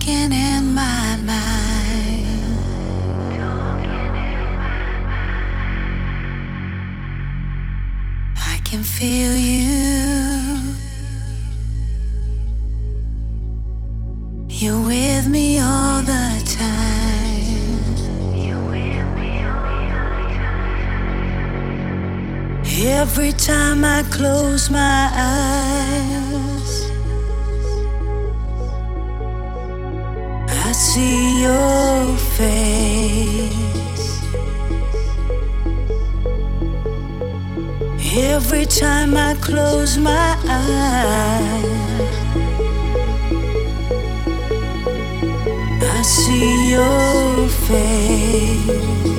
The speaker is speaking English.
talking in my mind. I can feel you. You're with me all the time. Every time I close my eyes, see your face. Every time I close my eyes, I see your face.